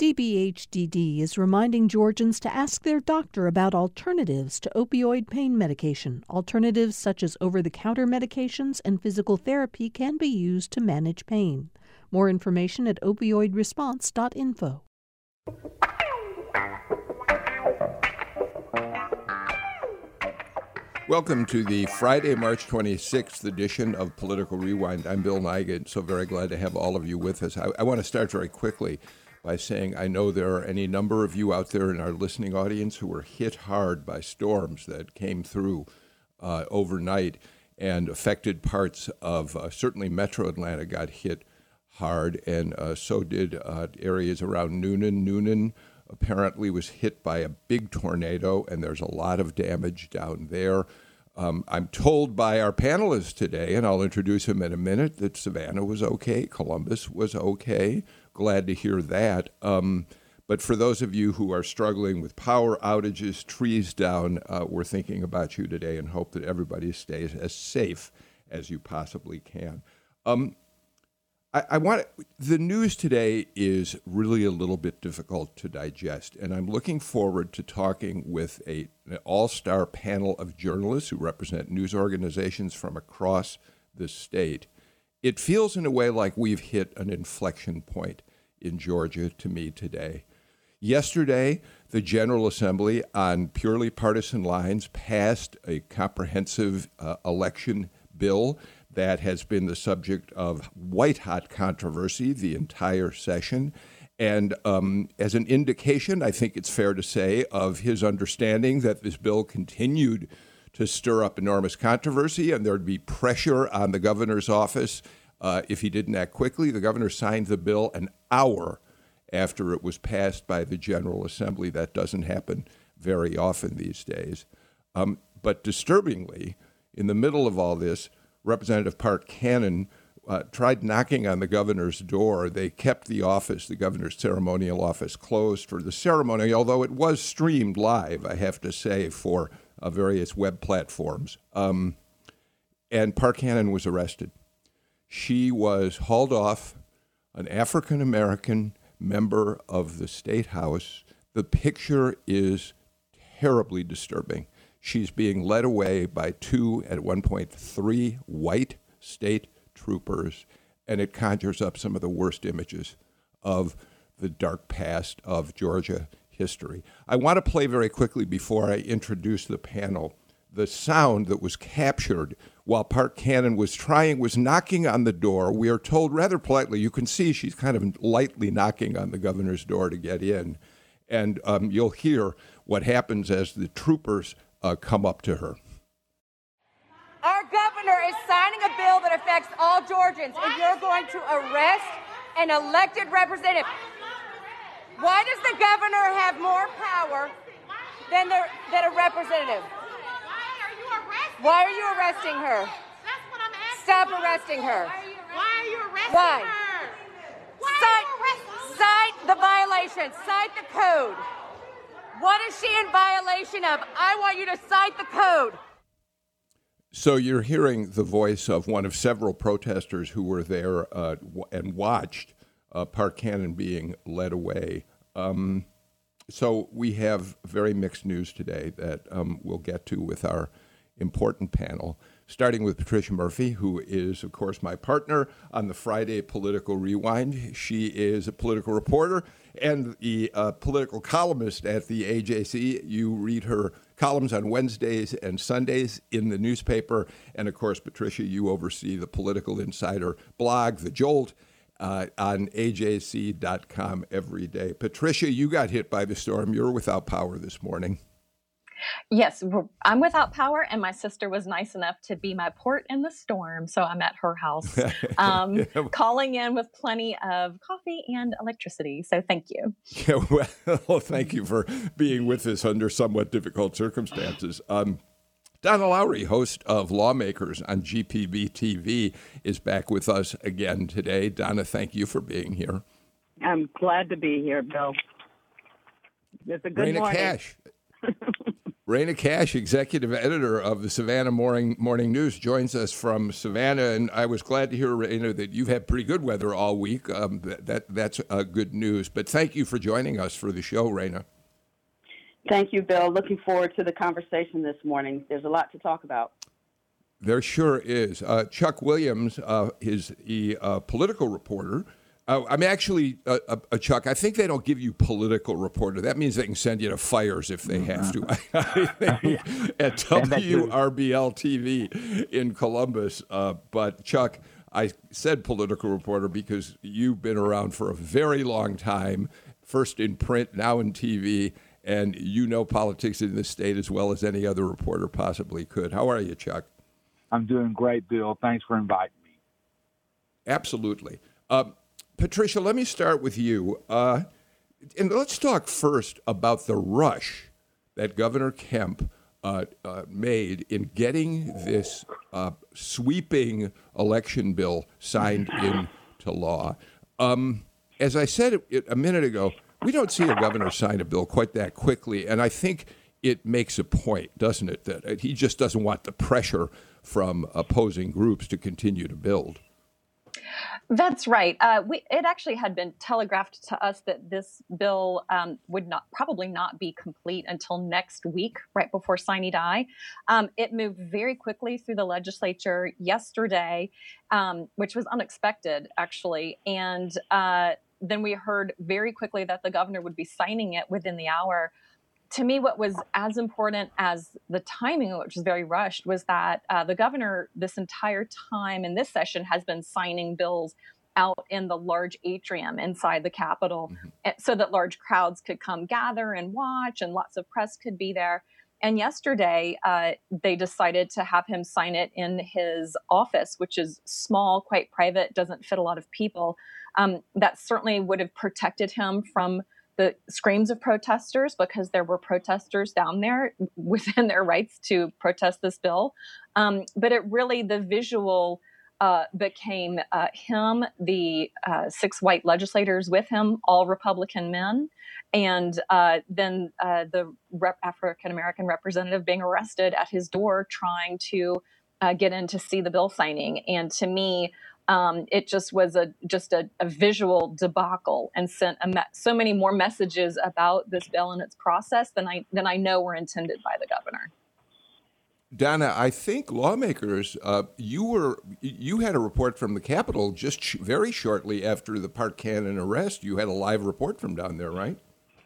DBHDD is reminding Georgians to ask their doctor about alternatives to opioid pain medication. Alternatives such as over the counter medications and physical therapy can be used to manage pain. More information at opioidresponse.info. Welcome to the Friday, March 26th edition of Political Rewind. I'm Bill Nigut, so very glad to have all of you with us. I, I want to start very quickly by saying I know there are any number of you out there in our listening audience who were hit hard by storms that came through uh, overnight and affected parts of uh, certainly Metro Atlanta got hit hard, and uh, so did uh, areas around Newnan. Newnan apparently was hit by a big tornado, and there's a lot of damage down there. Um, I'm told by our panelists today, and I'll introduce him in a minute, that Savannah was okay, Columbus was okay glad to hear that. Um, but for those of you who are struggling with power outages, trees down, uh, we're thinking about you today and hope that everybody stays as safe as you possibly can. Um, I, want the news today is really a little bit difficult to digest, and I'm looking forward to talking with a, an all-star panel of journalists who represent news organizations from across the state. It feels in a way like we've hit an inflection point in Georgia to me today. Yesterday, the General Assembly, on purely partisan lines, passed a comprehensive uh, election bill that has been the subject of white hot controversy the entire session. And um, as an indication, I think it's fair to say, of his understanding that this bill continued to stir up enormous controversy and there'd be pressure on the governor's office uh, if he didn't act quickly, the governor signed the bill an hour after it was passed by the General Assembly. That doesn't happen very often these days. Um, but disturbingly, in the middle of all this, Representative Park Cannon uh, tried knocking on the governor's door. They kept the office, the governor's ceremonial office, closed for the ceremony, although it was streamed live, I have to say, for uh, various web platforms. Um, and Park Cannon was arrested she was hauled off, an African American member of the state house. The picture is terribly disturbing. She's being led away by two, at one point, three white state troopers, and it conjures up some of the worst images of the dark past of Georgia history. I want to play very quickly before I introduce the panel the sound that was captured while Park Cannon was trying, was knocking on the door. We are told rather politely, you can see she's kind of lightly knocking on the governor's door to get in. And um, you'll hear what happens as the troopers uh, come up to her. Our governor is signing a bill that affects all Georgians, and you're going to arrest an elected representative. Why does the governor have more power than, the, than a representative? Why are you arresting her? That's what I'm asking. Stop arresting her. Why are you arresting Why? her? Why cite, are you arresting cite the violation. Cite the code. What is she in violation of? I want you to cite the code. So you're hearing the voice of one of several protesters who were there uh, and watched uh, Park Cannon being led away. Um, so we have very mixed news today that um, we'll get to with our important panel, starting with Patricia Murphy, who is, of course, my partner on the Friday Political Rewind. She is a political reporter and the uh, political columnist at the AJC. You read her columns on Wednesdays and Sundays in the newspaper. And of course, Patricia, you oversee the Political Insider blog, The Jolt. Uh, on ajc.com every day. Patricia, you got hit by the storm. You're without power this morning. Yes, I'm without power, and my sister was nice enough to be my port in the storm. So I'm at her house, um, yeah. calling in with plenty of coffee and electricity. So thank you. Yeah, well, thank you for being with us under somewhat difficult circumstances. Um, Donna Lowry, host of Lawmakers on GPB TV, is back with us again today. Donna, thank you for being here. I'm glad to be here, Bill. It's a good Rana morning. Cash Rana Cash, executive editor of the Savannah Morning, Morning News, joins us from Savannah, and I was glad to hear, Rana, that you've had pretty good weather all week. Um, that, that, that's uh, good news. But thank you for joining us for the show, Rana. Thank you, Bill. Looking forward to the conversation this morning. There's a lot to talk about. There sure is. Uh, Chuck Williams uh, is a uh, political reporter uh, I'm actually, a uh, Chuck, I think they don't give you political reporter. That means they can send you to fires if they have to. at WRBL TV in Columbus. Uh, but, Chuck, I said political reporter because you've been around for a very long time, first in print, now in TV, and you know politics in this state as well as any other reporter possibly could. How are you, Chuck? I'm doing great, Bill. Thanks for inviting me. Absolutely. Um, Patricia, let me start with you. Uh, and let's talk first about the rush that Governor Kemp uh, uh, made in getting this uh, sweeping election bill signed into law. Um, as I said a minute ago, we don't see a governor sign a bill quite that quickly, and I think it makes a point, doesn't it, that he just doesn't want the pressure from opposing groups to continue to build. That's right. Uh, we, it actually had been telegraphed to us that this bill um, would not probably not be complete until next week, right before Sine Die. Um, it moved very quickly through the legislature yesterday, um, which was unexpected, actually. And uh, then we heard very quickly that the governor would be signing it within the hour to me, what was as important as the timing, which was very rushed, was that uh, the governor, this entire time in this session, has been signing bills out in the large atrium inside the Capitol mm-hmm. so that large crowds could come gather and watch, and lots of press could be there. And yesterday, uh, they decided to have him sign it in his office, which is small, quite private, doesn't fit a lot of people. Um, that certainly would have protected him from the screams of protesters because there were protesters down there within their rights to protest this bill. Um, but it really, the visual uh, became uh, him, the uh, six white legislators with him, all Republican men, and uh, then uh, the rep- African American representative being arrested at his door trying to uh, get in to see the bill signing. And to me, um, it just was a just a, a visual debacle and sent me- so many more messages about this bill and its process than I than I know were intended by the governor. Donna, I think lawmakers, uh, you were you had a report from the Capitol just sh- very shortly after the Park Cannon arrest. You had a live report from down there, right?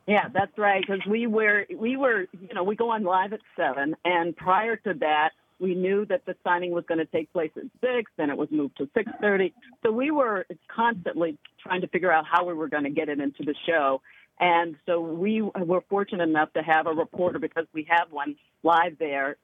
Yeah, that's right. Because we were we were you know we go on live at seven, and prior to that, we knew that the signing was going to take place at six, then it was moved to six thirty. So we were constantly trying to figure out how we were going to get it into the show. And so we were fortunate enough to have a reporter because we have one live there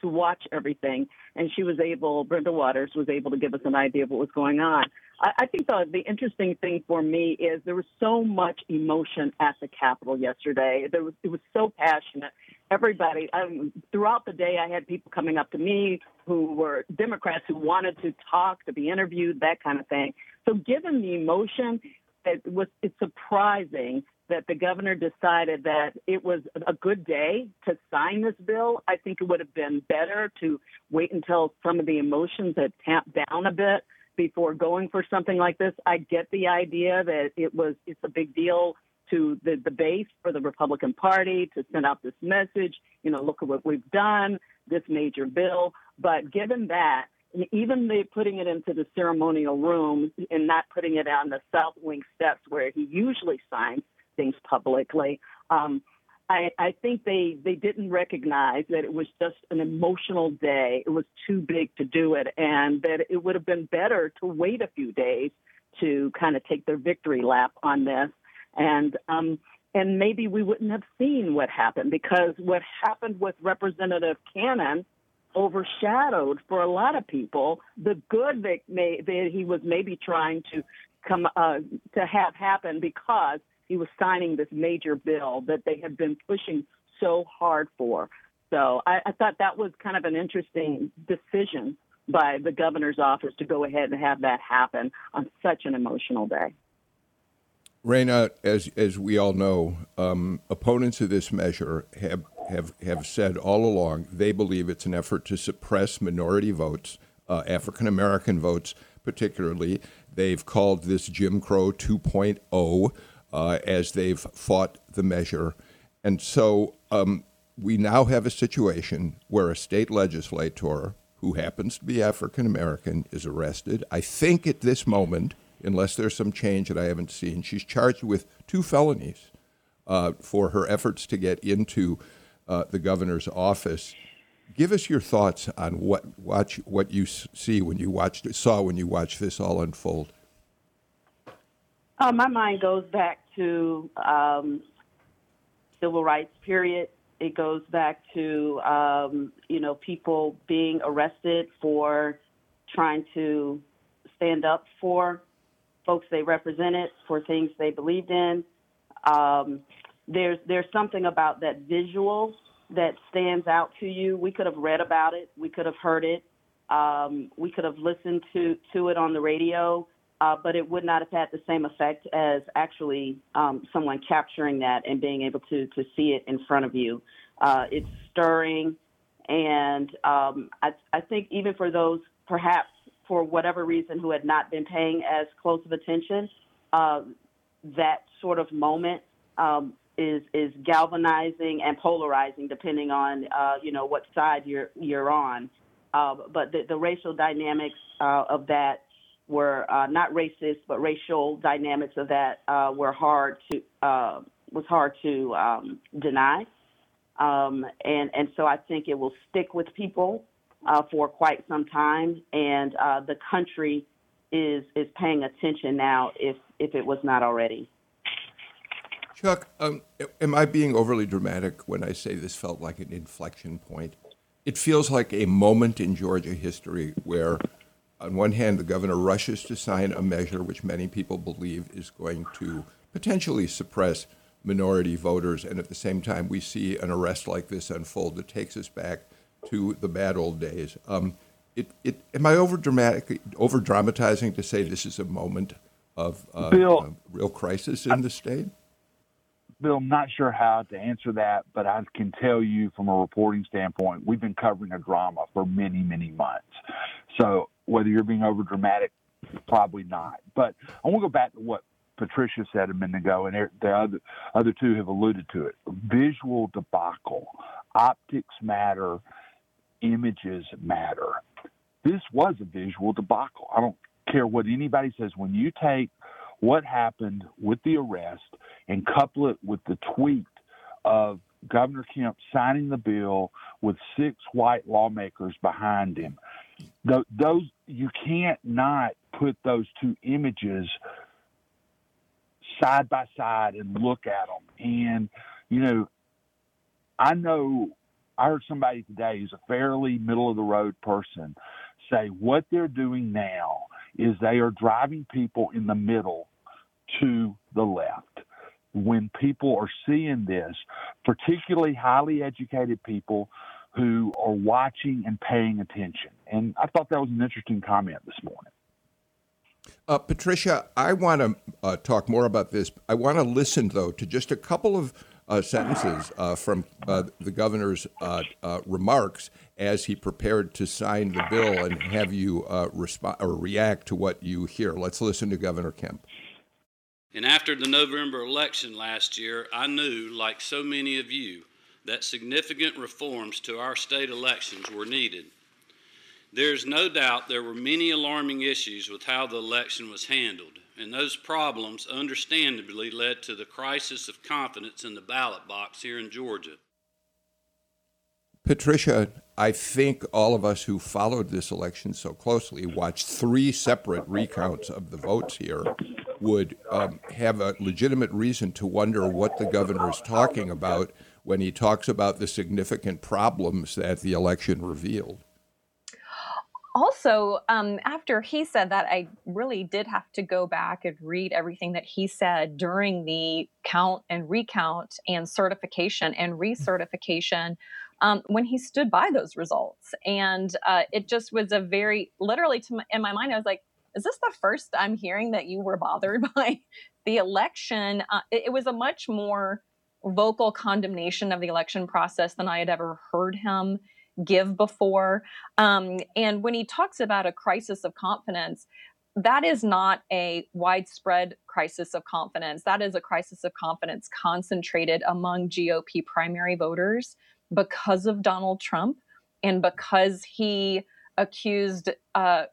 to watch everything. And she was able, Brenda Waters was able to give us an idea of what was going on. I, I think the, the interesting thing for me is there was so much emotion at the Capitol yesterday. There was, it was so passionate. Everybody, um, throughout the day, I had people coming up to me who were Democrats who wanted to talk, to be interviewed, that kind of thing. So given the emotion, it was, it's surprising that the governor decided that it was a good day to sign this bill. I think it would have been better to wait until some of the emotions had tamped down a bit before going for something like this. I get the idea that it was it's a big deal to the, the base for the Republican Party to send out this message, you know, look at what we've done, this major bill. But given that, even they putting it into the ceremonial room and not putting it on the south wing steps where he usually signs, things publicly. Um, I, I think they, they didn't recognize that it was just an emotional day. It was too big to do it, and that it would have been better to wait a few days to kind of take their victory lap on this. And um, and maybe we wouldn't have seen what happened because what happened with Representative Cannon overshadowed for a lot of people the good that, may, that he was maybe trying to come uh, to have happen because he was signing this major bill that they had been pushing so hard for. So I, I thought that was kind of an interesting decision by the governor's office to go ahead and have that happen on such an emotional day. Rana, as as we all know, um, opponents of this measure have have, have said all along they believe it's an effort to suppress minority votes, uh, African American votes particularly. They've called this Jim Crow 2.0 uh, as they've fought the measure. And so um, we now have a situation where a state legislator who happens to be African American is arrested. I think at this moment, unless there's some change that I haven't seen, she's charged with two felonies uh, for her efforts to get into uh, the governor's office. Give us your thoughts on what watch what you see when you watched saw when you watched this all unfold. Uh, my mind goes back to um, civil rights period. It goes back to um, you know people being arrested for trying to stand up for folks they represented, for things they believed in. Um, there's there's something about that visual that stands out to you. We could have read about it, we could have heard it, um, we could have listened to to it on the radio, uh, but it would not have had the same effect as actually um, someone capturing that and being able to to see it in front of you. Uh, it's stirring, and um, I, I think even for those perhaps for whatever reason who had not been paying as close of attention, uh, that sort of moment um, is is galvanizing and polarizing, depending on uh, you know what side you're you're on. Uh, but the, the racial dynamics uh, of that were uh, not racist, but racial dynamics of that uh, were hard to uh, was hard to um, deny, um, and and so I think it will stick with people for quite some time, and the country is is paying attention now, if if it was not already. Chuck, um, am I being overly dramatic when I say this felt like an inflection point? It feels like a moment in Georgia history where, on one hand, the governor rushes to sign a measure which many people believe is going to potentially suppress minority voters, and at the same time, we see an arrest like this unfold that takes us back to the bad old days. Um, it, it, am I over dramatizing to say this is a moment of uh, Bill, uh, real crisis in the state? Bill, I'm not sure how to answer that, but I can tell you from a reporting standpoint, we've been covering a drama for many, many months. So whether you're being over dramatic, probably not. But I want to go back to what Patricia said a minute ago, and the other other two have alluded to it. Visual debacle, optics matter, images matter. This was a visual debacle. I don't care what anybody says. When you take what happened with the arrest and couple it with the tweet of Governor Kemp signing the bill with six white lawmakers behind him. Those you can't not put those two images side by side and look at them. And you know, I know I heard somebody today who's a fairly middle of the road person say what they're doing now is they are driving people in the middle to the left. When people are seeing this, particularly highly educated people who are watching and paying attention. And I thought that was an interesting comment this morning. Uh, Patricia, I want to uh, talk more about this. I want to listen, though, to just a couple of uh, sentences uh, from uh, the governor's uh, remarks as he prepared to sign the bill and have you respond or react to what you hear. Let's listen to Governor Kemp. And after the November election last year, I knew, like so many of you, that significant reforms to our state elections were needed. There's no doubt there were many alarming issues with how the election was handled, and those problems understandably led to the crisis of confidence in the ballot box here in Georgia. Patricia, I think all of us who followed this election so closely watched three separate recounts of the votes here would um, have a legitimate reason to wonder what the governor is talking about when he talks about the significant problems that the election revealed also, um, after he said that, I really did have to go back and read everything that he said during the count and recount and certification and recertification um, when he stood by those results. And uh, it just was a very, literally, my, in my mind, I was like, is this the first I'm hearing that you were bothered by the election? Uh, it, it was a much more vocal condemnation of the election process than I had ever heard him give before. Um, and when he talks about a crisis of confidence, that is not a widespread crisis of confidence. That is a crisis of confidence concentrated among GOP primary voters because of Donald Trump and because he accused uh,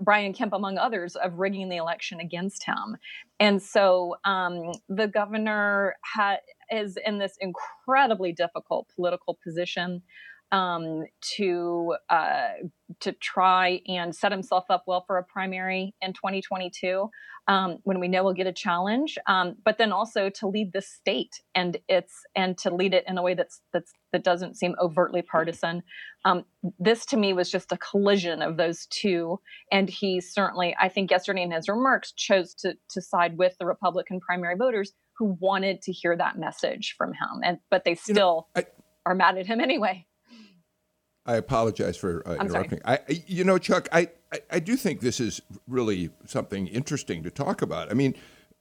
Brian Kemp, among others, of rigging the election against him. And so um, the governor ha- is in this incredibly difficult political position um, to uh, to try and set himself up well for a primary in 2022 um, when we know we'll get a challenge, um, but then also to lead the state and it's and to lead it in a way that's that's that doesn't seem overtly partisan. Um, this to me was just a collision of those two, and he certainly, I think, yesterday in his remarks chose to to side with the Republican primary voters who wanted to hear that message from him, and but they still you know, I, are mad at him anyway. I apologize for uh, interrupting. I, you know, Chuck, I, I, I do think this is really something interesting to talk about. I mean,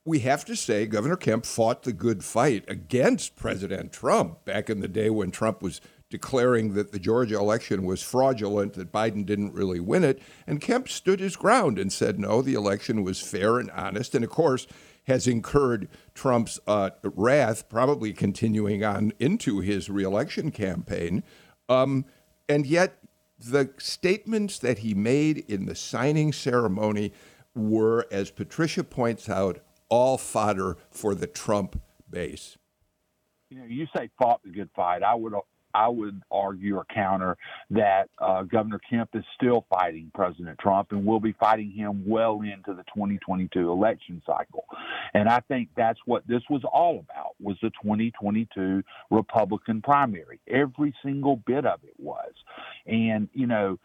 we have to say Governor Kemp fought the good fight against President Trump back in the day when Trump was declaring that the Georgia election was fraudulent, that Biden didn't really win it. And Kemp stood his ground and said, no, the election was fair and honest. And of course, has incurred Trump's uh, wrath, probably continuing on into his reelection campaign. Um, and yet, the statements that he made in the signing ceremony were, as Patricia points out, all fodder for the Trump base. You know, you say fought the good fight. I would I would argue or counter that uh, Governor Kemp is still fighting President Trump and will be fighting him well into the 2022 election cycle. And I think that's what this was all about was the 2022 Republican primary. Every single bit of it was. And, you know,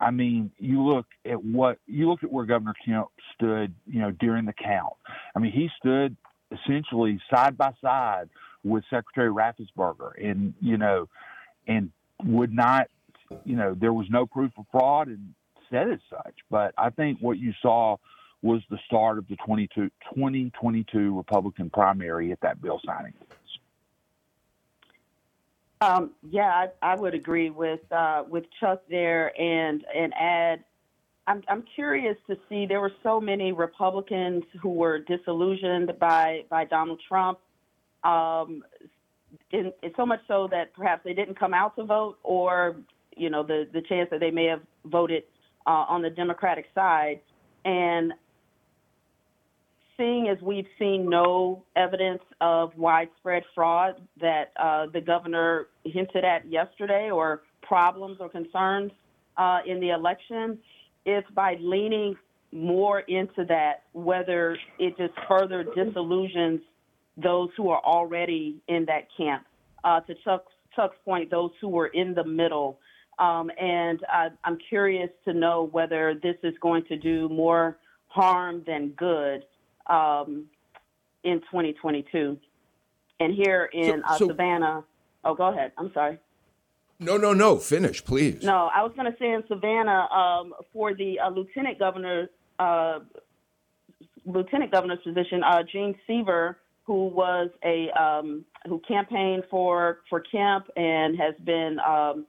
I mean, you look at what you look at where Governor Kemp stood, you know, during the count. I mean, he stood essentially side by side with Secretary Raffensperger, and you know, and would not, you know, there was no proof of fraud and said as such. But I think what you saw was the start of the 2022 Republican primary at that bill signing. Um, yeah, I, I, would agree with uh, with Chuck there, and and add. I'm I'm curious to see. There were so many Republicans who were disillusioned by by Donald Trump um, in, in so much so that perhaps they didn't come out to vote, or you know the the chance that they may have voted uh, on the Democratic side, and seeing as we've seen no evidence of widespread fraud that uh, the governor hinted at yesterday, or problems or concerns uh, in the election, it's by leaning more into that whether it just further disillusions those who are already in that camp. Uh, to Chuck's, Chuck's point, those who were in the middle. Um, and I, I'm curious to know whether this is going to do more harm than good um, in 2022. And here in so, uh, so, Savannah, oh, go ahead. I'm sorry. No, no, no. Finish, please. No, I was going to say in Savannah um, for the uh, lieutenant governor, uh, lieutenant governor's position, uh, Jeanne Seaver who was a um, who campaigned for for Kemp and has been um,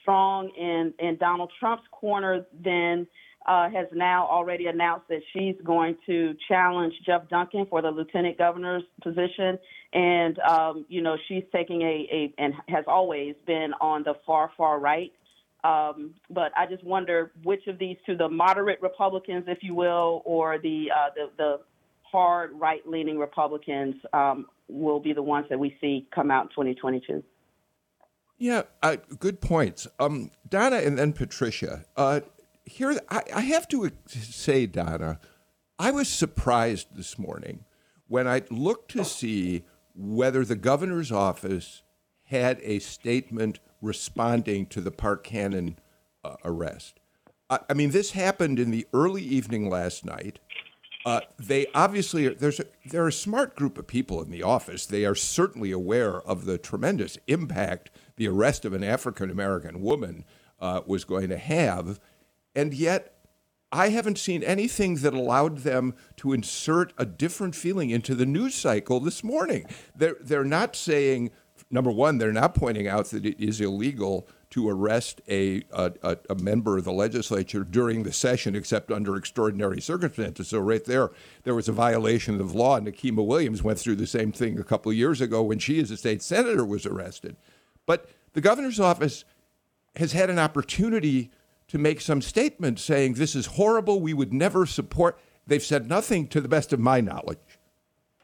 strong in in Donald Trump's corner, then uh, has now already announced that she's going to challenge Geoff Duncan for the lieutenant governor's position, and um, you know she's taking a, a and has always been on the far far right. Um, but I just wonder which of these two, the moderate Republicans, if you will, or the uh, the, the hard right leaning Republicans um, will be the ones that we see come out in 2022. Yeah, uh, good points. Um, Donna and then Patricia. Uh, here, I, I have to say, Donna, I was surprised this morning when I looked to see whether the governor's office had a statement responding to the Park Cannon uh, arrest. I, I mean, this happened in the early evening last night. Uh, they obviously are, there's a, they're a smart group of people in the office. They are certainly aware of the tremendous impact the arrest of an African American woman uh, was going to have, and yet I haven't seen anything that allowed them to insert a different feeling into the news cycle this morning. They're, they're not saying, number one, they're not pointing out that it is illegal to arrest a, a, a, member of the legislature during the session, except under extraordinary circumstances. So, right there, there was a violation of law. Nikema Williams went through the same thing a couple of years ago when she, as a state senator, was arrested. But the governor's office has had an opportunity to make some statement saying this is horrible, we would never support. They've said nothing to the best of my knowledge.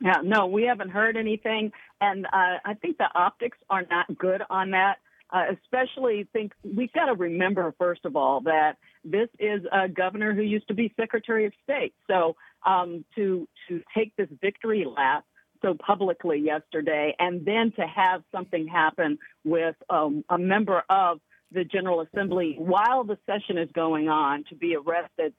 Yeah, no, we haven't heard anything. And uh, I think the optics are not good on that uh, especially think we've got to remember, first of all, that this is a governor who used to be Secretary of State. So um, to to take this victory lap so publicly yesterday, and then to have something happen with um, a member of the General Assembly while the session is going on to be arrested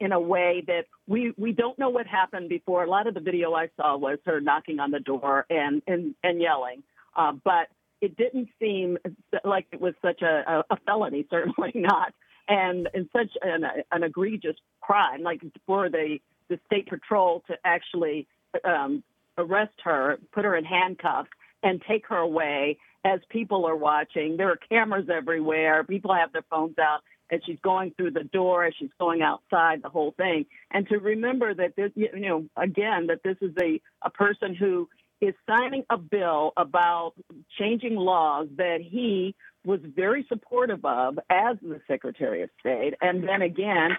in, a way that we, we don't know what happened before. A lot of the video I saw was her knocking on the door and, and, and yelling. Uh, but it didn't seem like it was such a, a felony, certainly not, and, and such an, an egregious crime, like for the, the state patrol to actually um, arrest her, put her in handcuffs, and take her away as people are watching. There are cameras everywhere. People have their phones out as she's going through the door, as she's going outside, the whole thing. And to remember that this, you know, again, that this is a, a person who is signing a bill about changing laws that he was very supportive of as the Secretary of State, and then again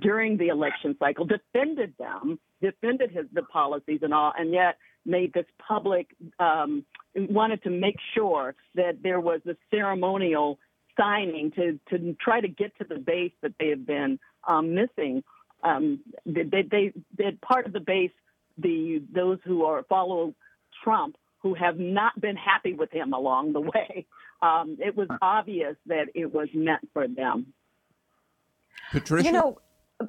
during the election cycle defended them, defended his the policies and all, and yet made this public. Um, wanted to make sure that there was a ceremonial signing to to try to get to the base that they have been um, missing. Um, they, they, they, part of the base the those who are follow Trump who have not been happy with him along the way. Um, it was obvious that it was meant for them. Patricia? You know,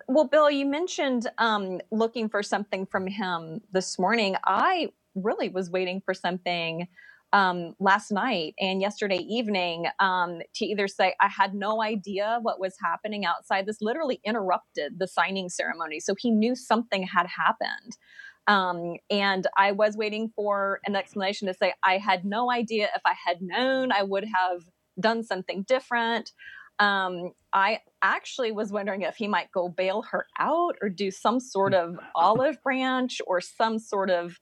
well, Bill, you mentioned um, looking for something from him this morning. I really was waiting for something um, last night and yesterday evening um, to either say, I had no idea what was happening outside. This literally interrupted the signing ceremony. So he knew something had happened. Um, and I was waiting for an explanation to say, I had no idea. If I had known, I would have done something different. Um, I actually was wondering if he might go bail her out or do some sort of olive branch or some sort of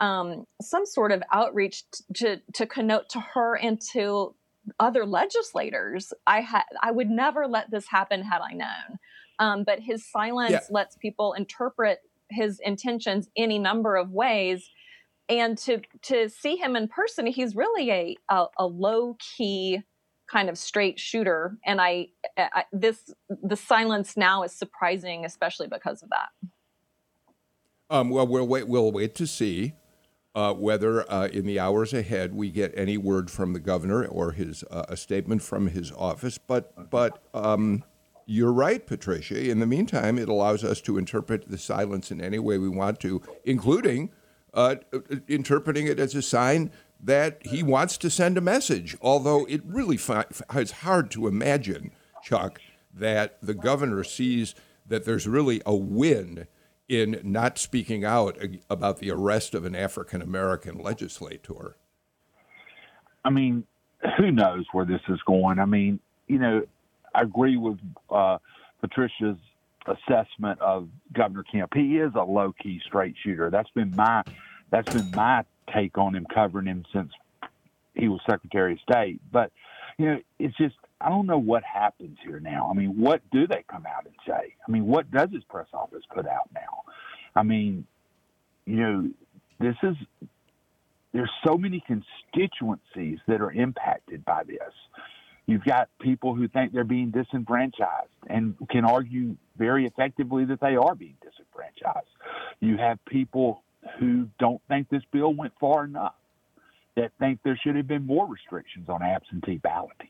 um, some sort of outreach to to connote to her and to other legislators. I had I would never let this happen had I known. Um, but his silence yeah. lets people interpret his intentions any number of ways. And to to see him in person he's really a a, a low key kind of straight shooter. And I, I, this the silence now is surprising especially because of that. Um, well we'll wait we'll wait to see uh, whether uh, in the hours ahead we get any word from the governor or his uh, a statement from his office. But but um, you're right, Patricia. In the meantime, it allows us to interpret the silence in any way we want to, including uh, interpreting it as a sign that he wants to send a message. Although it really fi- is hard to imagine, Chuck, that the governor sees that there's really a win in not speaking out about the arrest of an African American legislator. I mean, who knows where this is going? I mean, you know, I agree with uh, Patricia's assessment of Governor Kemp. He is a low key straight shooter. That's been my that's been my take on him, covering him since he was Secretary of State. But you know, it's just I don't know what happens here now. I mean, what do they come out and say? I mean, what does his press office put out now? I mean, you know, this is there's so many constituencies that are impacted by this. You've got people who think they're being disenfranchised and can argue very effectively that they are being disenfranchised. You have people who don't think this bill went far enough, that think there should have been more restrictions on absentee balloting.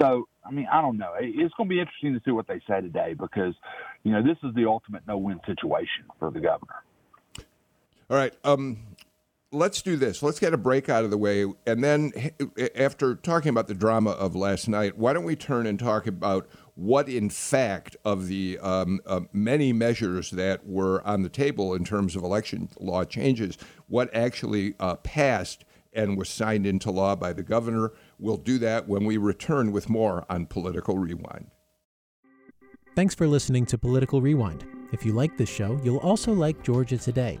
So, I mean, I don't know. It's going to be interesting to see what they say today because, you know, this is the ultimate no win situation for the governor. All right. Um, let's do this. Let's get a break out of the way. And then, after talking about the drama of last night, why don't we turn and talk about what, in fact, of the um, uh, many measures that were on the table in terms of election law changes, what actually uh, passed and was signed into law by the governor. We'll do that when we return with more on Political Rewind. Thanks for listening to Political Rewind. If you like this show, you'll also like Georgia Today.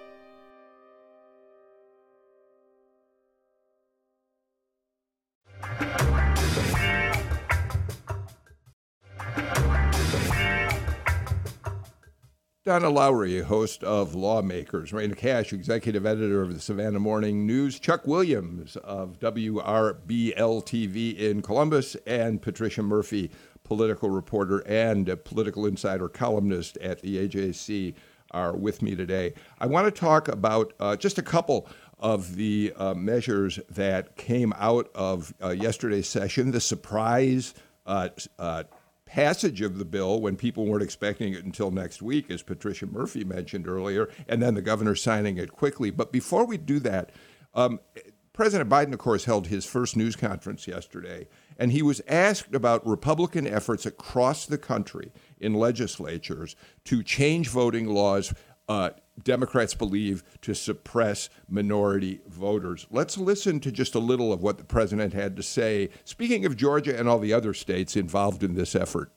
Donna Lowry, host of Lawmakers, Rana Cash, executive editor of the Savannah Morning News, Chuck Williams of WRBL TV in Columbus, and Patricia Murphy, political reporter and political insider columnist at the AJC, are with me today. I want to talk about uh, just a couple of the uh, measures that came out of uh, yesterday's session, the surprise uh, uh, passage of the bill when people weren't expecting it until next week, as Patricia Murphy mentioned earlier, and then the governor signing it quickly. But before we do that, um, President Biden, of course, held his first news conference yesterday, and he was asked about Republican efforts across the country in legislatures to change voting laws. Uh, Democrats believe to suppress minority voters. Let's listen to just a little of what the president had to say, speaking of Georgia and all the other states involved in this effort.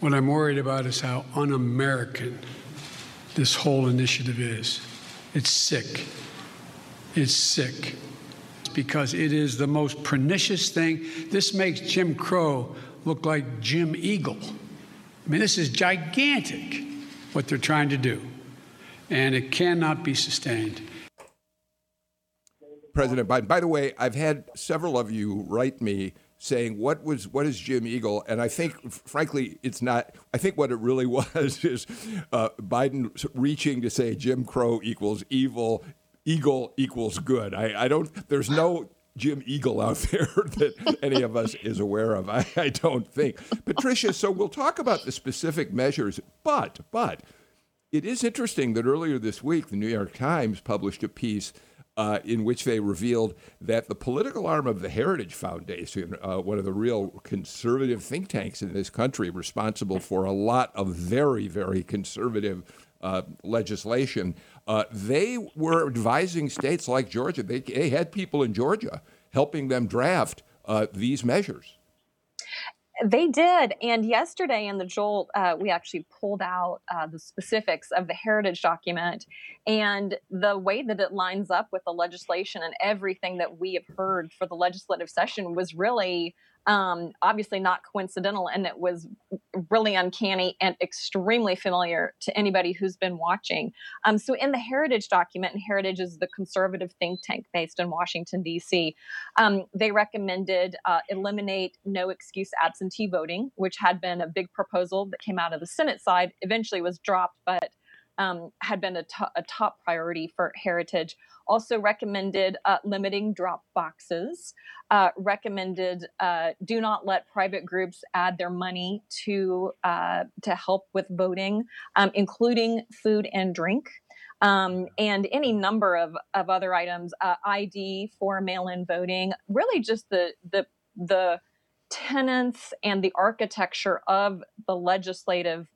What I'm worried about is how un American this whole initiative is. It's sick. It's sick. It's because it is the most pernicious thing. This makes Jim Crow look like Jim Eagle. I mean, this is gigantic what they're trying to do and it cannot be sustained. President Biden. By the way, I've had several of you write me saying what was what is Jim Eagle, and I think, frankly, it's not. I think what it really was is uh, Biden reaching to say Jim Crow equals evil, Eagle equals good. I, I don't. There's no Jim Eagle out there that any of us is aware of. I, I don't think. Patricia, so we'll talk about the specific measures, but but it is interesting that earlier this week, the New York Times published a piece uh, in which they revealed that the political arm of the Heritage Foundation, uh, one of the real conservative think tanks in this country, responsible for a lot of very, very conservative uh, legislation, uh, they were advising states like Georgia. They, they had people in Georgia helping them draft uh, these measures. They did. And yesterday in the Jolt, uh, we actually pulled out uh, the specifics of the heritage document and the way that it lines up with the legislation and everything that we have heard for the legislative session was really um, obviously not coincidental, and it was really uncanny and extremely familiar to anybody who's been watching. Um, so, in the Heritage document, and Heritage is the conservative think tank based in Washington, D.C., um, they recommended uh, eliminate no excuse absentee voting, which had been a big proposal that came out of the Senate side, eventually was dropped, but um, had been a, to- a top priority for Heritage also recommended uh, limiting drop boxes, uh, recommended uh, do not let private groups add their money to uh, to help with voting, um, including food and drink. Um, and any number of, of other items, uh, ID for mail-in voting, really just the the the tenets and the architecture of the legislative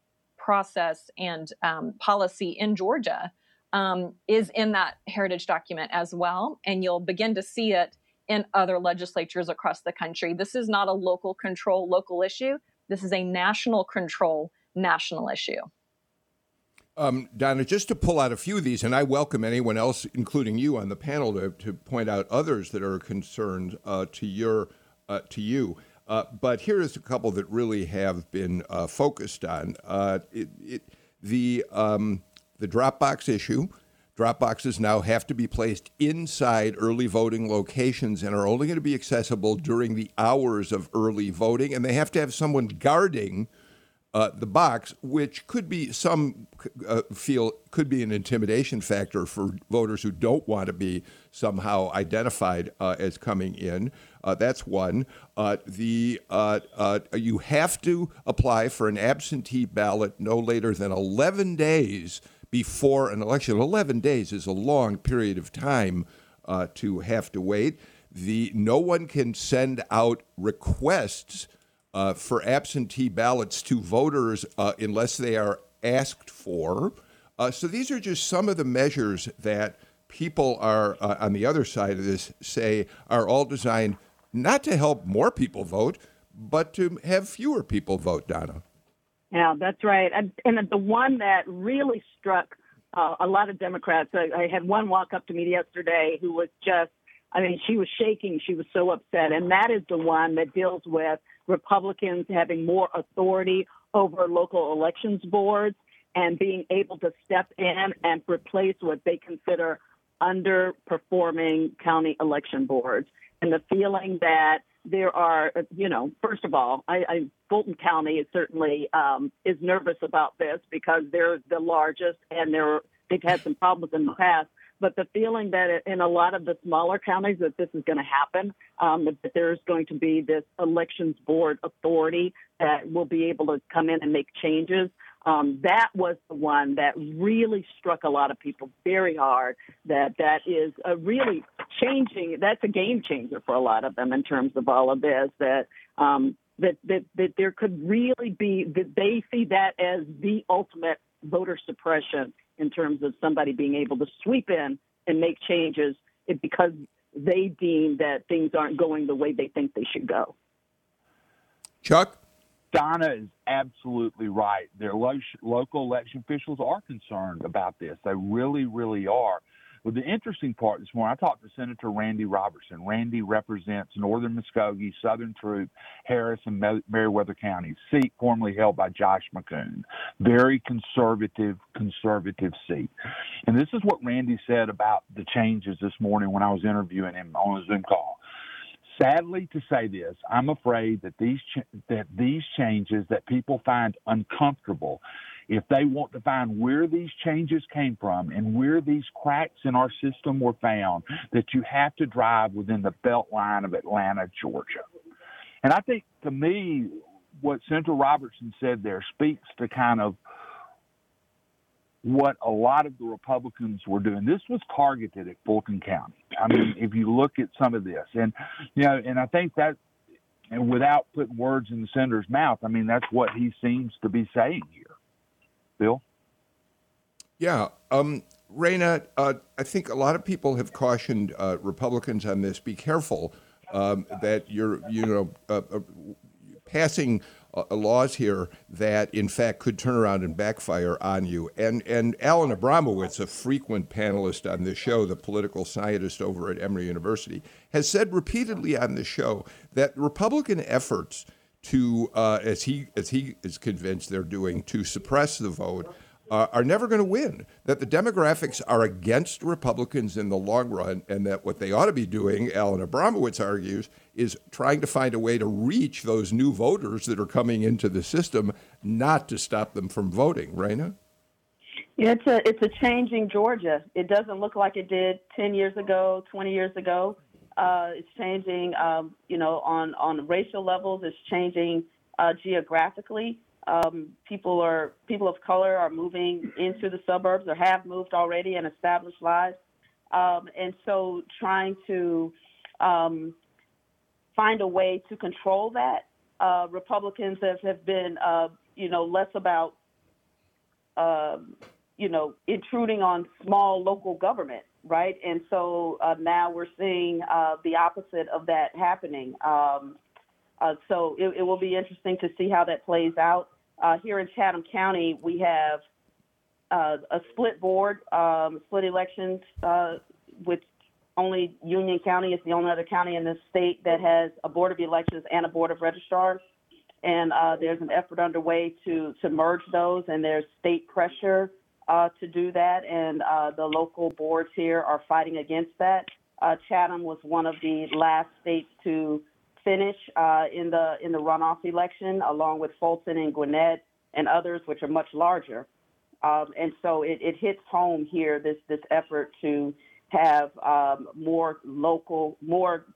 process and um, policy in Georgia um, is in that heritage document as well. And you'll begin to see it in other legislatures across the country. This is not a local control, local issue. This is a national control, national issue. Um, Donna, just to pull out a few of these, and I welcome anyone else, including you on the panel, to, to point out others that are concerned uh, to your uh, to you. Uh, but here's a couple that really have been uh, focused on. Uh, it, it, the um, the drop box issue. drop boxes now have to be placed inside early voting locations and are only going to be accessible during the hours of early voting, and they have to have someone guarding uh, the box, which could be some uh, feel could be an intimidation factor for voters who don't want to be somehow identified uh, as coming in. Uh, that's one. Uh, the uh, you have to apply for an absentee ballot no later than 11 days before an election. 11 days is a long period of time to have to wait. The no one can send out requests uh, for absentee ballots to voters uh, unless they are asked for. Uh, so these are just some of the measures that people are uh, on the other side of this say are all designed not to help more people vote, but to have fewer people vote, Donna. Yeah, that's right. And, and the one that really struck uh, a lot of Democrats, I, I had one walk up to me yesterday who was just, I mean, she was shaking. She was so upset. And that is the one that deals with Republicans having more authority over local elections boards and being able to step in and replace what they consider underperforming county election boards. And the feeling that there are, you know, first of all, I, I Fulton County is certainly um, is nervous about this because they're the largest and they're they've had some problems in the past but the feeling that in a lot of the smaller counties that this is going to happen, um, that there's going to be this elections board authority that will be able to come in and make changes. Um, that was the one that really struck a lot of people very hard. That that is a really changing. That's a game changer for a lot of them in terms of all of this. That um, that that that there could really be that they see that as the ultimate voter suppression in terms of somebody being able to sweep in and make changes because they deem that things aren't going the way they think they should go. Chuck? Donna is absolutely right. Their lo- local election officials are concerned about this. They really, really are. Well, the interesting part this morning, I talked to Senator Randy Robertson. Randy represents Northern Muscogee, Southern Troup, Harris, and Meriwether counties, seat formerly held by Josh McKoon. Very conservative, conservative seat. And this is what Randy said about the changes this morning when I was interviewing him on a Zoom call sadly to say this, I'm afraid that these ch- that these changes that people find uncomfortable if they want to find where these changes came from and where these cracks in our system were found, that you have to drive within the belt line of Atlanta, Georgia. And I think to me, what Senator Robertson said there speaks to kind of what a lot of the Republicans were doing. This was targeted at Fulton County. I mean, if you look at some of this, and you know, and I think that, and without putting words in the senator's mouth, I mean, that's what he seems to be saying here. Bill? Yeah. Um, Rana, uh, I think a lot of people have cautioned uh, Republicans on this. Be careful um, that you're, you know, uh, uh passing uh, laws here that, in fact, could turn around and backfire on you. And and Alan Abramowitz, a frequent panelist on this show, the political scientist over at Emory University, has said repeatedly on the show that Republican efforts to, uh, as he as he is convinced they're doing, to suppress the vote, uh, are never going to win. That the demographics are against Republicans in the long run, and that what they ought to be doing, Alan Abramowitz argues, is trying to find a way to reach those new voters that are coming into the system, not to stop them from voting. Rana. It's a it's a changing Georgia. It doesn't look like it did ten years ago, twenty years ago. Uh, it's changing, um, you know, on on racial levels. It's changing uh, geographically. Um, people are people of color are moving into the suburbs or have moved already and established lives. Um, and so, trying to um, find a way to control that, uh, Republicans have, have been, uh, you know, less about, um, you know, intruding on small local government right? And so uh, now we're seeing uh, the opposite of that happening. Um, uh, so it, it, will be interesting to see how that plays out. Uh, here in Chatham County, we have a split board, um, split elections, with only Union County is the only other county in the state that has a board of elections and a board of registrars. And there's an effort underway to to merge those, and there's state pressure uh, to do that, and uh, the local boards here are fighting against that. Uh, Chatham was one of the last states to finish uh, in the in the runoff election, along with Fulton and Gwinnett and others which are much larger. Um, and so it, it, hits home here this this effort to have um, more local, more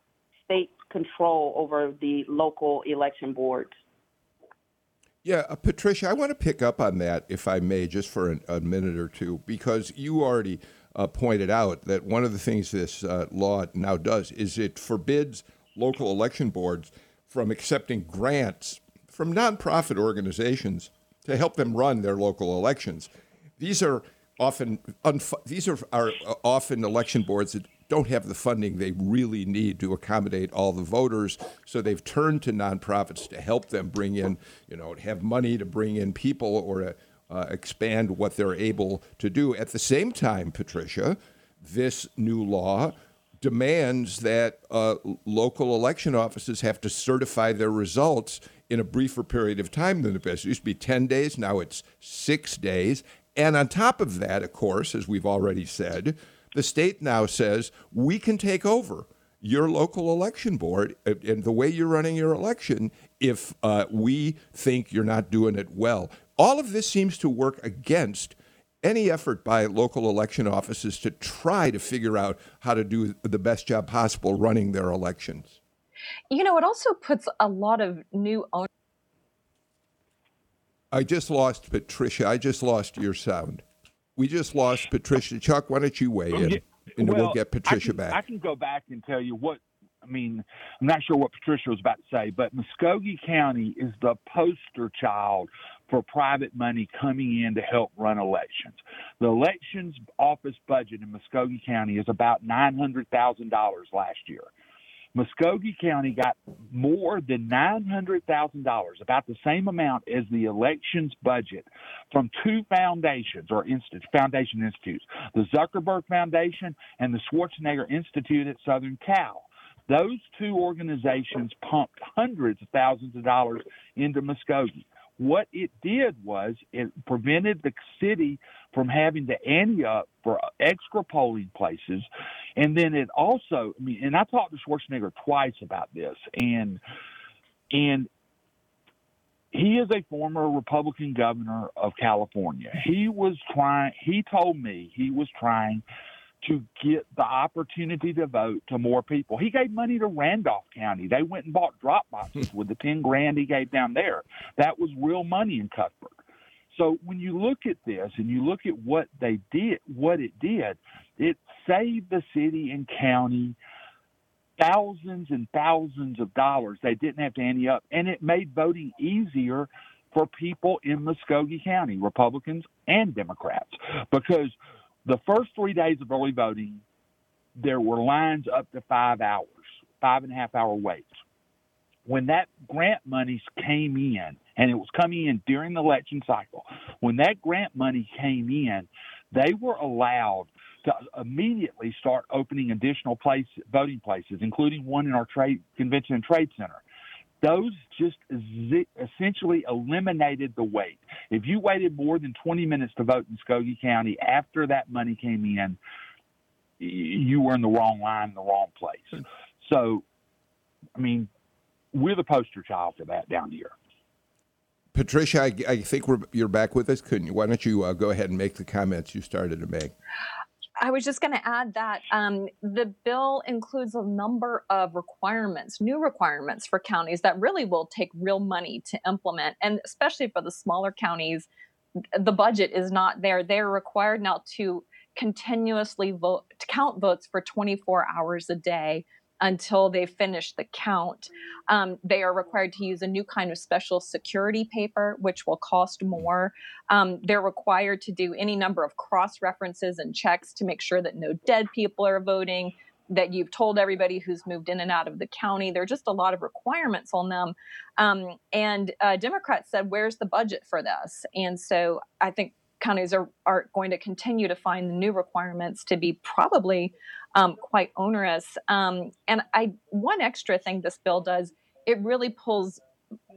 state control over the local election boards. Yeah, uh, Patricia, I want to pick up on that, if I may, just for an, a minute or two, because you already uh, pointed out that one of the things this uh, law now does is it forbids local election boards from accepting grants from nonprofit organizations to help them run their local elections. These are often unf- these are, are uh, often election boards that don't have the funding they really need to accommodate all the voters. So they've turned to nonprofits to help them bring in, you know, have money to bring in people or uh, expand what they're able to do. At the same time, Patricia, this new law demands that uh, local election offices have to certify their results in a briefer period of time than the best. It used to be 10 days, now it's six days. And on top of that, of course, as we've already said, the state now says we can take over your local election board and the way you're running your election if uh, we think you're not doing it well. All of this seems to work against any effort by local election offices to try to figure out how to do the best job possible running their elections. You know, it also puts a lot of new. I just lost Patricia. I just lost your sound. We just lost Patricia. Chuck, why don't you weigh oh, in? And well, we'll get Patricia I can, back. I can go back and tell you what I mean, I'm not sure what Patricia was about to say, but Muscogee County is the poster child for private money coming in to help run elections. The elections office budget in Muscogee County is about $900,000 last year. Muscogee County got more than $900,000, about the same amount as the elections budget from two foundations or institute, foundation institutes, the Zuckerberg Foundation and the Schwarzenegger Institute at Southern Cal. Those two organizations pumped hundreds of thousands of dollars into Muscogee. What it did was it prevented the city from having to ante up for extra polling places. And then it also, I mean, and I talked to Schwarzenegger twice about this, and and he is a former Republican governor of California. He was trying. He told me he was trying to get the opportunity to vote to more people. He gave money to Randolph County. They went and bought drop boxes with the 10 grand he gave down there. That was real money in Cuthbert. So when you look at this and you look at what they did, what it did, it saved the city and county thousands and thousands of dollars. They didn't have to ante up, and it made voting easier for people in Muscogee County, Republicans and Democrats, because the first three days of early voting, there were lines up to five hours, five and a half hour waits. When that grant money came in, and it was coming in during the election cycle, when that grant money came in, they were allowed to immediately start opening additional place voting places, including one in our trade convention and trade center those just essentially eliminated the wait. If you waited more than 20 minutes to vote in Muscogee County after that money came in, you were in the wrong line, in the wrong place. So, I mean, we're the poster child for that down here. Patricia, I, I think you're back with us. Couldn't you? Why don't you uh, go ahead and make the comments you started to make? I was just going to add that um, the bill includes a number of requirements, new requirements for counties that really will take real money to implement. And especially for the smaller counties, the budget is not there. They're required now to continuously vote, to count votes for 24 hours a day until they finish the count. Um, they are required to use a new kind of special security paper, which will cost more. Um, they're required to do any number of cross references and checks to make sure that no dead people are voting. That you've told everybody who's moved in and out of the county. There are just a lot of requirements on them. Um, and uh, Democrats said, Where's the budget for this? And so I think counties are, are going to continue to find the new requirements to be probably um, quite onerous. Um, and I one extra thing this bill does, it really pulls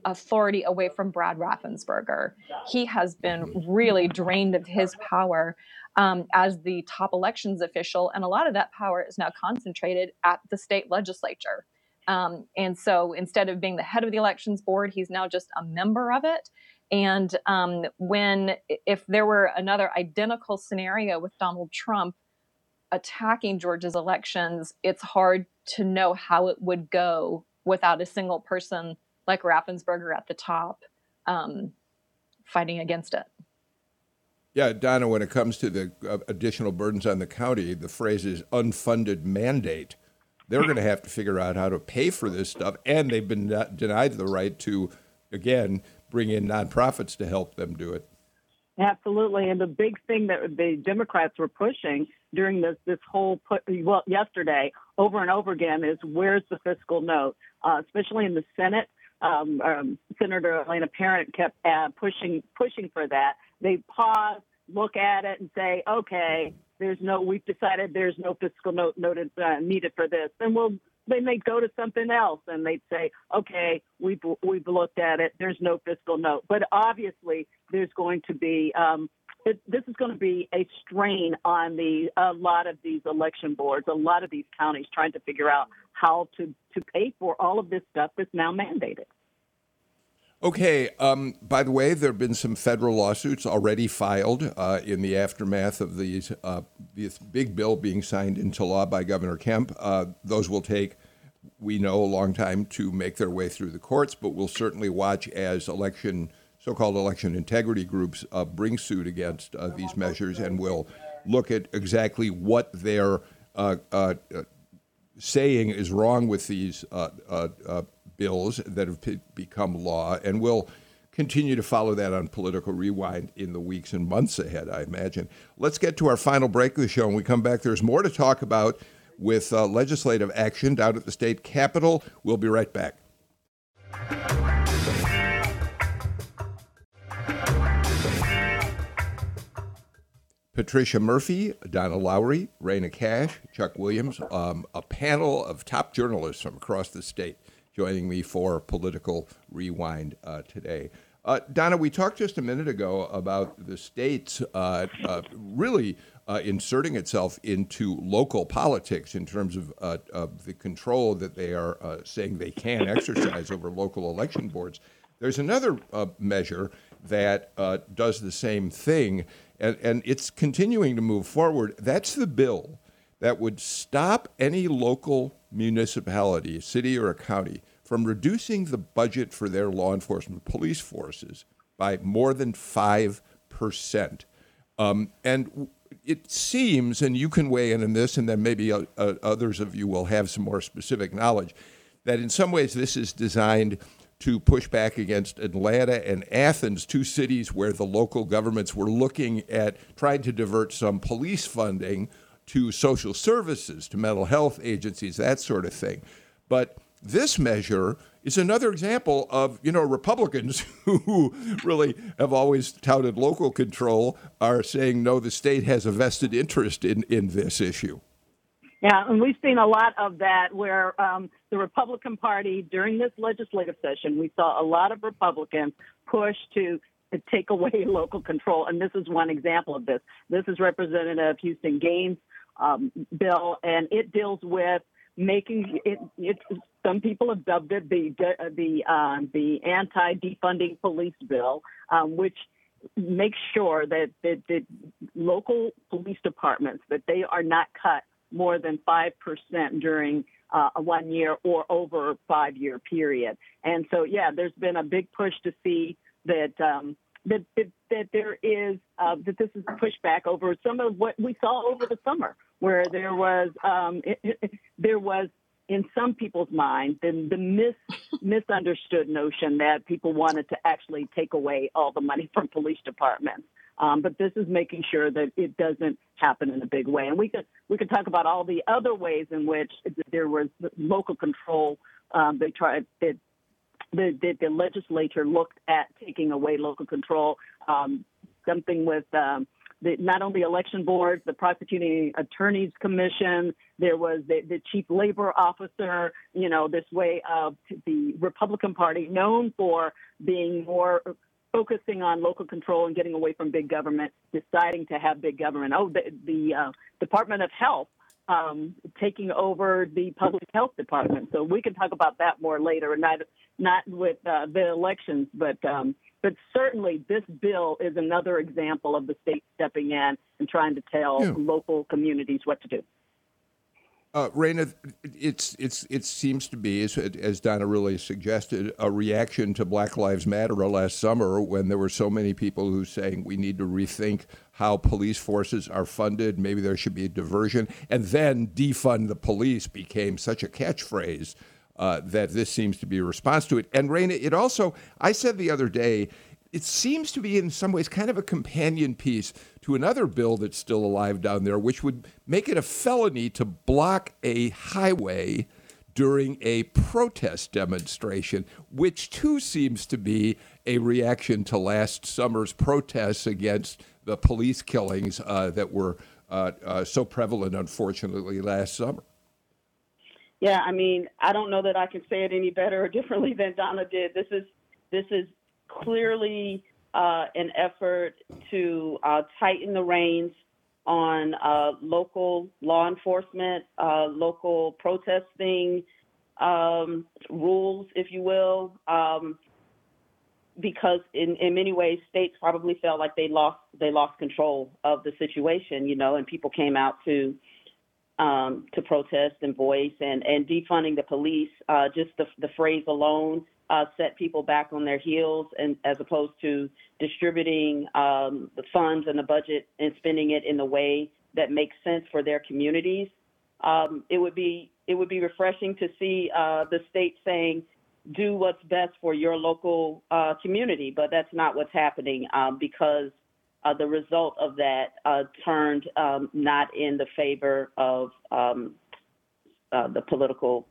authority away from Brad Raffensperger. He has been really drained of his power um, as the top elections official, and a lot of that power is now concentrated at the state legislature. Um, and so instead of being the head of the elections board, he's now just a member of it. And um, when, if there were another identical scenario with Donald Trump attacking Georgia's elections, it's hard to know how it would go without a single person like Raffensperger at the top um, fighting against it. Yeah, Donna, when it comes to the uh, additional burdens on the county, the phrase is unfunded mandate. They're going to have to figure out how to pay for this stuff, and they've been denied the right to, again, bring in nonprofits to help them do it. Absolutely, and the big thing that the Democrats were pushing during this this whole put, well yesterday over and over again is where's the fiscal note, uh, especially in the Senate. Um, um, Senator Elena Parent kept uh, pushing pushing for that. They pause, look at it and say, okay, there's no, we've decided there's no fiscal note noted, uh, needed for this. Then we'll, then they'd go to something else and they'd say, okay, we've, we've looked at it. There's no fiscal note. But obviously there's going to be, um, it, this is going to be a strain on the, a lot of these election boards, a lot of these counties trying to figure out how to, to pay for all of this stuff that's now mandated. Okay. Um, by the way, there have been some federal lawsuits already filed uh, in the aftermath of these uh, this big bill being signed into law by Governor Kemp. Uh, those will take, we know, a long time to make their way through the courts, but we'll certainly watch as election, so-called election integrity groups, uh, bring suit against uh, these measures, and we'll look at exactly what they're uh, saying is wrong with these bills that have p- become law, and we'll continue to follow that on Political Rewind in the weeks and months ahead, I imagine. Let's get to our final break of the show. When we come back, there's more to talk about with uh, legislative action down at the state capitol. We'll be right back. Patricia Murphy, Donna Lowry, Rana Cash, Chuck Williams, um, a panel of top journalists from across the state joining me for Political Rewind uh, today. Uh, Donna, we talked just a minute ago about the states uh, uh really uh, inserting itself into local politics in terms of, uh, of the control that they are saying they can exercise over local election boards. There's another measure that does the same thing, and, and it's continuing to move forward. That's the bill that would stop any local municipality, a city or a county, from reducing the budget for their law enforcement police forces by more than 5%. Um, and it seems, and you can weigh in on this, and then maybe uh, uh, others of you will have some more specific knowledge, that in some ways this is designed to push back against Atlanta and Athens, two cities where the local governments were looking at trying to divert some police funding to social services, to mental health agencies, that sort of thing. But this measure is another example of, you know, Republicans who really have always touted local control are saying, no, the state has a vested interest in, in this issue. Yeah, and we've seen a lot of that where um, the Republican Party during this legislative session, we saw a lot of Republicans push to to take away local control. And this is one example of this. This is Representative Houston Gaines' um, bill, and it deals with making it. It's some people have dubbed it the the the anti defunding police bill, um, which makes sure that, that that local police departments that they are not cut more than five percent during uh, a one year or over five year period. And so, yeah, there's been a big push to see that um, that, that, that there is uh, that this is pushback over some of what we saw over the summer, where there was um, it, it, there was in some people's minds the, the mis, misunderstood notion that people wanted to actually take away all the money from police departments. Um, but this is making sure that it doesn't happen in a big way. And we could we could talk about all the other ways in which there was local control. Um, they tried the, the, legislature looked at taking away local control. Um, something with um, the, not only election boards, the prosecuting attorneys commission. There was the, the chief labor officer. You know, this way of the Republican Party, known for being more focusing on local control and getting away from big government, deciding to have big government. Oh, the, the uh, Department of Health um, taking over the public health department. So we can talk about that more later, and not not with uh, the elections, but um, But certainly, this bill is another example of the state stepping in and trying to tell Yeah. local communities what to do. Uh, Rana, it's it's it seems to be, as, as Donna really suggested, a reaction to Black Lives Matter last summer when there were so many people who saying we need to rethink how police forces are funded. Maybe there should be a diversion, and then defund the police became such a catchphrase uh, that this seems to be a response to it. And Rana, it also, I said the other day, it seems to be in some ways kind of a companion piece to another bill that's still alive down there, which would make it a felony to block a highway during a protest demonstration, which too seems to be a reaction to last summer's protests against the police killings uh, that were uh, uh, so prevalent, unfortunately, last summer. Yeah, I mean, I don't know that I can say it any better or differently than Donna did. This is this is clearly uh, an effort to uh, tighten the reins on uh, local law enforcement, uh, local protesting um, rules, if you will, um, because in, in many ways states probably felt like they lost they lost control of the situation, you know, and people came out to um, to protest and voice and, and defunding the police. Uh, just the, the phrase alone uh, set people back on their heels, and as opposed to distributing um, the funds and the budget and spending it in the way that makes sense for their communities. Um, it would be it would be refreshing to see uh, the state saying, "Do what's best for your local uh, community," but that's not what's happening um, because uh, the result of that uh, turned um, not in the favor of um, uh, the political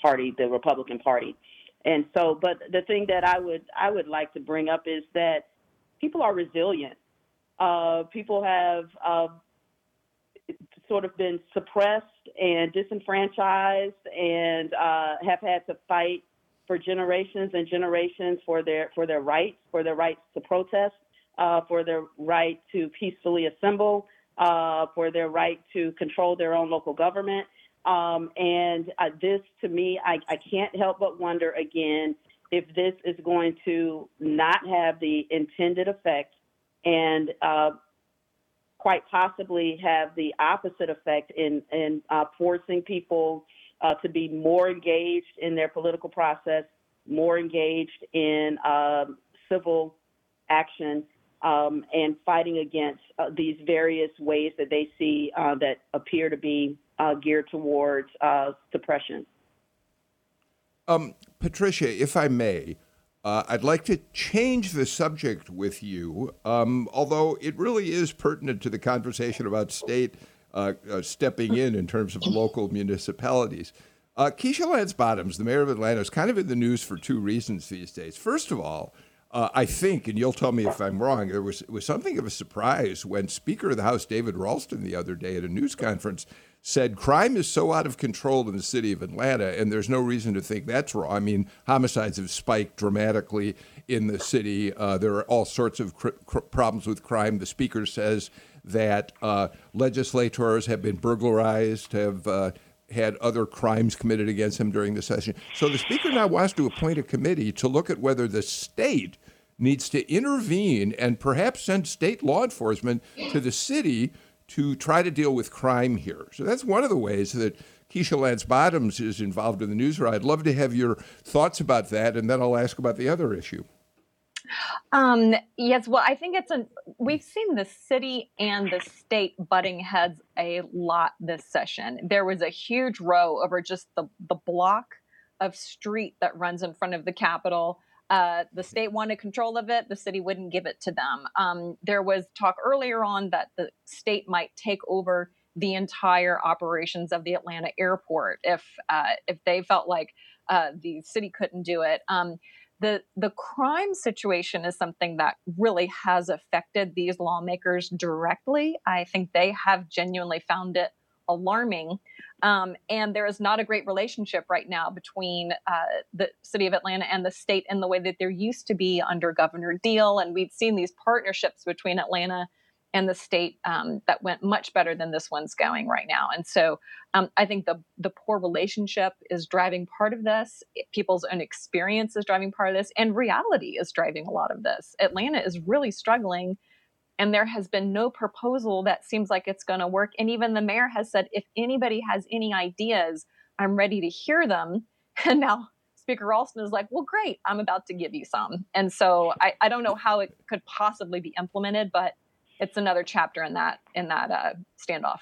party, the Republican Party. And so, but the thing that I would I would like to bring up is that people are resilient. Uh, people have uh, sort of been suppressed and disenfranchised, and uh, have had to fight for generations and generations for their for their rights, for their rights to protest uh, for their right to peacefully assemble, uh, for their right to control their own local government. Um, and uh, this, to me, I, I can't help but wonder again if this is going to not have the intended effect and uh, quite possibly have the opposite effect in, in uh, forcing people uh, to be more engaged in their political process, more engaged in um, civil action, um, and fighting against uh, these various ways that they see uh, that appear to be uh, geared towards uh, suppression. Um, Patricia, if I may, uh, I'd like to change the subject with you, um, although it really is pertinent to the conversation about state uh, uh, stepping in in terms of local municipalities. Uh, Keisha Lance Bottoms, the mayor of Atlanta, is kind of in the news for two reasons these days. First of all, uh, I think, and you'll tell me if I'm wrong, there was, was something of a surprise when Speaker of the House David Ralston the other day at a news conference said crime is so out of control in the city of Atlanta, and there's no reason to think that's wrong. I mean, homicides have spiked dramatically in the city. Uh, there are all sorts of cr- cr- problems with crime. The speaker says that uh, legislators have been burglarized, have uh, had other crimes committed against them during the session. So the speaker now wants to appoint a committee to look at whether the state needs to intervene and perhaps send state law enforcement to the city to try to deal with crime here. So that's one of the ways that Keisha Lance Bottoms is involved in the newsroom. I'd love to have your thoughts about that, and then I'll ask about the other issue. Um, yes, well, I think it's a. We've seen the city and the state butting heads a lot this session. There was a huge row over just the the block of street that runs in front of the Capitol. Uh, the state wanted control of it. The city wouldn't give it to them. Um, there was talk earlier on that the state might take over the entire operations of the Atlanta airport if uh, if they felt like uh, the city couldn't do it. Um, the the crime situation is something that really has affected these lawmakers directly. I think they have genuinely found it alarming. Um, and there is not a great relationship right now between uh, the city of Atlanta and the state in the way that there used to be under Governor Deal. And we've seen these partnerships between Atlanta and the state um, that went much better than this one's going right now. And so um, I think the the poor relationship is driving part of this. People's own experience is driving part of this, and reality is driving a lot of this. Atlanta is really struggling. And there has been no proposal that seems like it's going to work. And even the mayor has said, if anybody has any ideas, I'm ready to hear them. And now Speaker Ralston is like, well, great, I'm about to give you some. And so I, I don't know how it could possibly be implemented, but it's another chapter in that in that uh, standoff.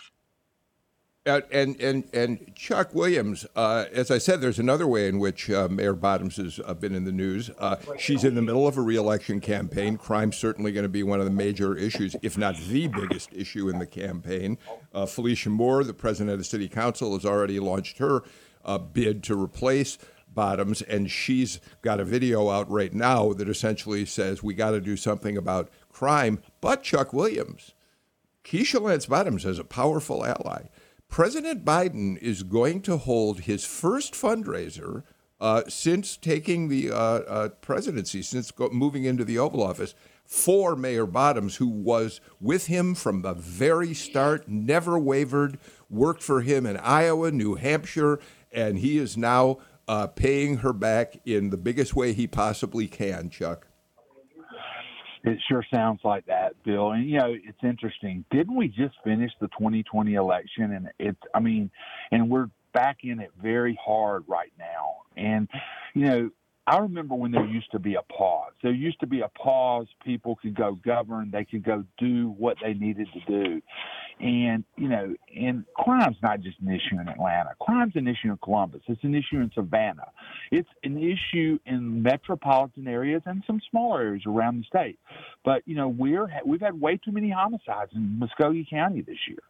Uh, and and and Chuck Williams, uh, as I said, there's another way in which uh, Mayor Bottoms has uh, been in the news. Uh, she's in the middle of a reelection campaign. Crime's certainly going to be one of the major issues, if not the biggest issue in the campaign. Uh, Felicia Moore, the president of the city council, has already launched her bid to replace Bottoms, and she's got a video out right now that essentially says we got to do something about crime. But Chuck Williams, Keisha Lance Bottoms has a powerful ally. President Biden is going to hold his first fundraiser uh, since taking the uh, uh, presidency, since go- moving into the Oval Office, for Mayor Bottoms, who was with him from the very start, never wavered, worked for him in Iowa, New Hampshire, and he is now uh, paying her back in the biggest way he possibly can, Chuck. It sure sounds like that, Bill. And you know, it's interesting. Didn't we just finish the 2020 election? And it's, I mean, and we're back in it very hard right now. And you know, I remember when there used to be a pause. There used to be a pause. People could go govern. They could go do what they needed to do. And, you know, and crime's not just an issue in Atlanta. Crime's an issue in Columbus. It's an issue in Savannah. It's an issue in metropolitan areas and some smaller areas around the state. But, you know, we're, we've had way too many homicides in Muscogee County this year.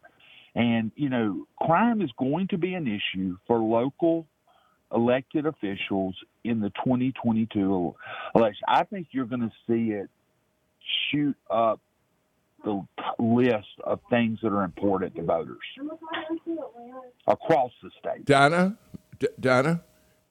And, you know, crime is going to be an issue for local elected officials in the 2022 election. I think you're going to see it shoot up the list of things that are important to voters across the state. Donna, D- Donna,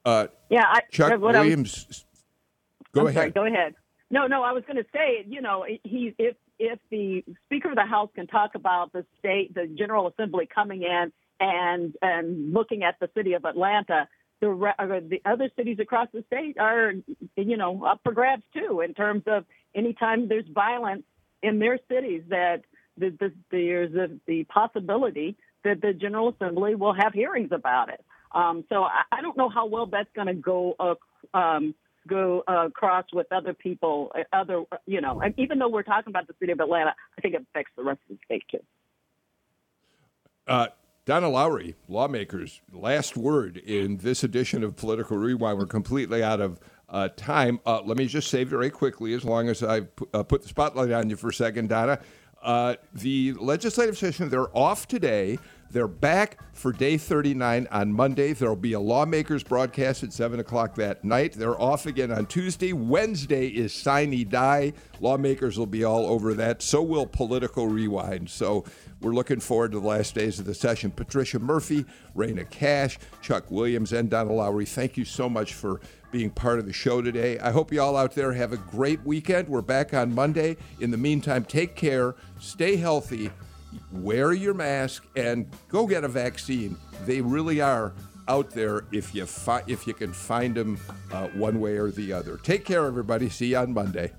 uh, yeah, I, Chuck Williams. I, go I'm ahead. Sorry, go ahead. No, no, I was going to say, you know, he if if the Speaker of the House can talk about the state, the General Assembly coming in and and looking at the city of Atlanta, the the other cities across the state are, you know, up for grabs too in terms of anytime there's violence in their cities that the, the, there's a, the possibility that the General Assembly will have hearings about it. Um, so I, I, don't know how well that's going to go uh, um, go uh, across with other people, uh, other you know. Even though we're talking about the city of Atlanta, I think it affects the rest of the state too. Uh, Donna Lowry, lawmakers, last word in this edition of Political Rewind. We're completely out of uh, time. Uh, let me just say very quickly, as long as I uh, put the spotlight on you for a second, Donna. Uh, the legislative session, they're off today. They're back for day 39 on Monday. There'll be a lawmakers broadcast at 7 o'clock that night. They're off again on Tuesday. Wednesday is Sine Die. Lawmakers will be all over that. So will Political Rewind. So we're looking forward to the last days of the session. Patricia Murphy, Rana Cash, Chuck Williams, and Donna Lowry, thank you so much for being part of the show today. I hope you all out there have a great weekend. We're back on Monday. In the meantime, take care, stay healthy wear your mask and go get a vaccine. They really are out there if you fi- if you can find them uh, one way or the other. Take care, everybody. See you on Monday.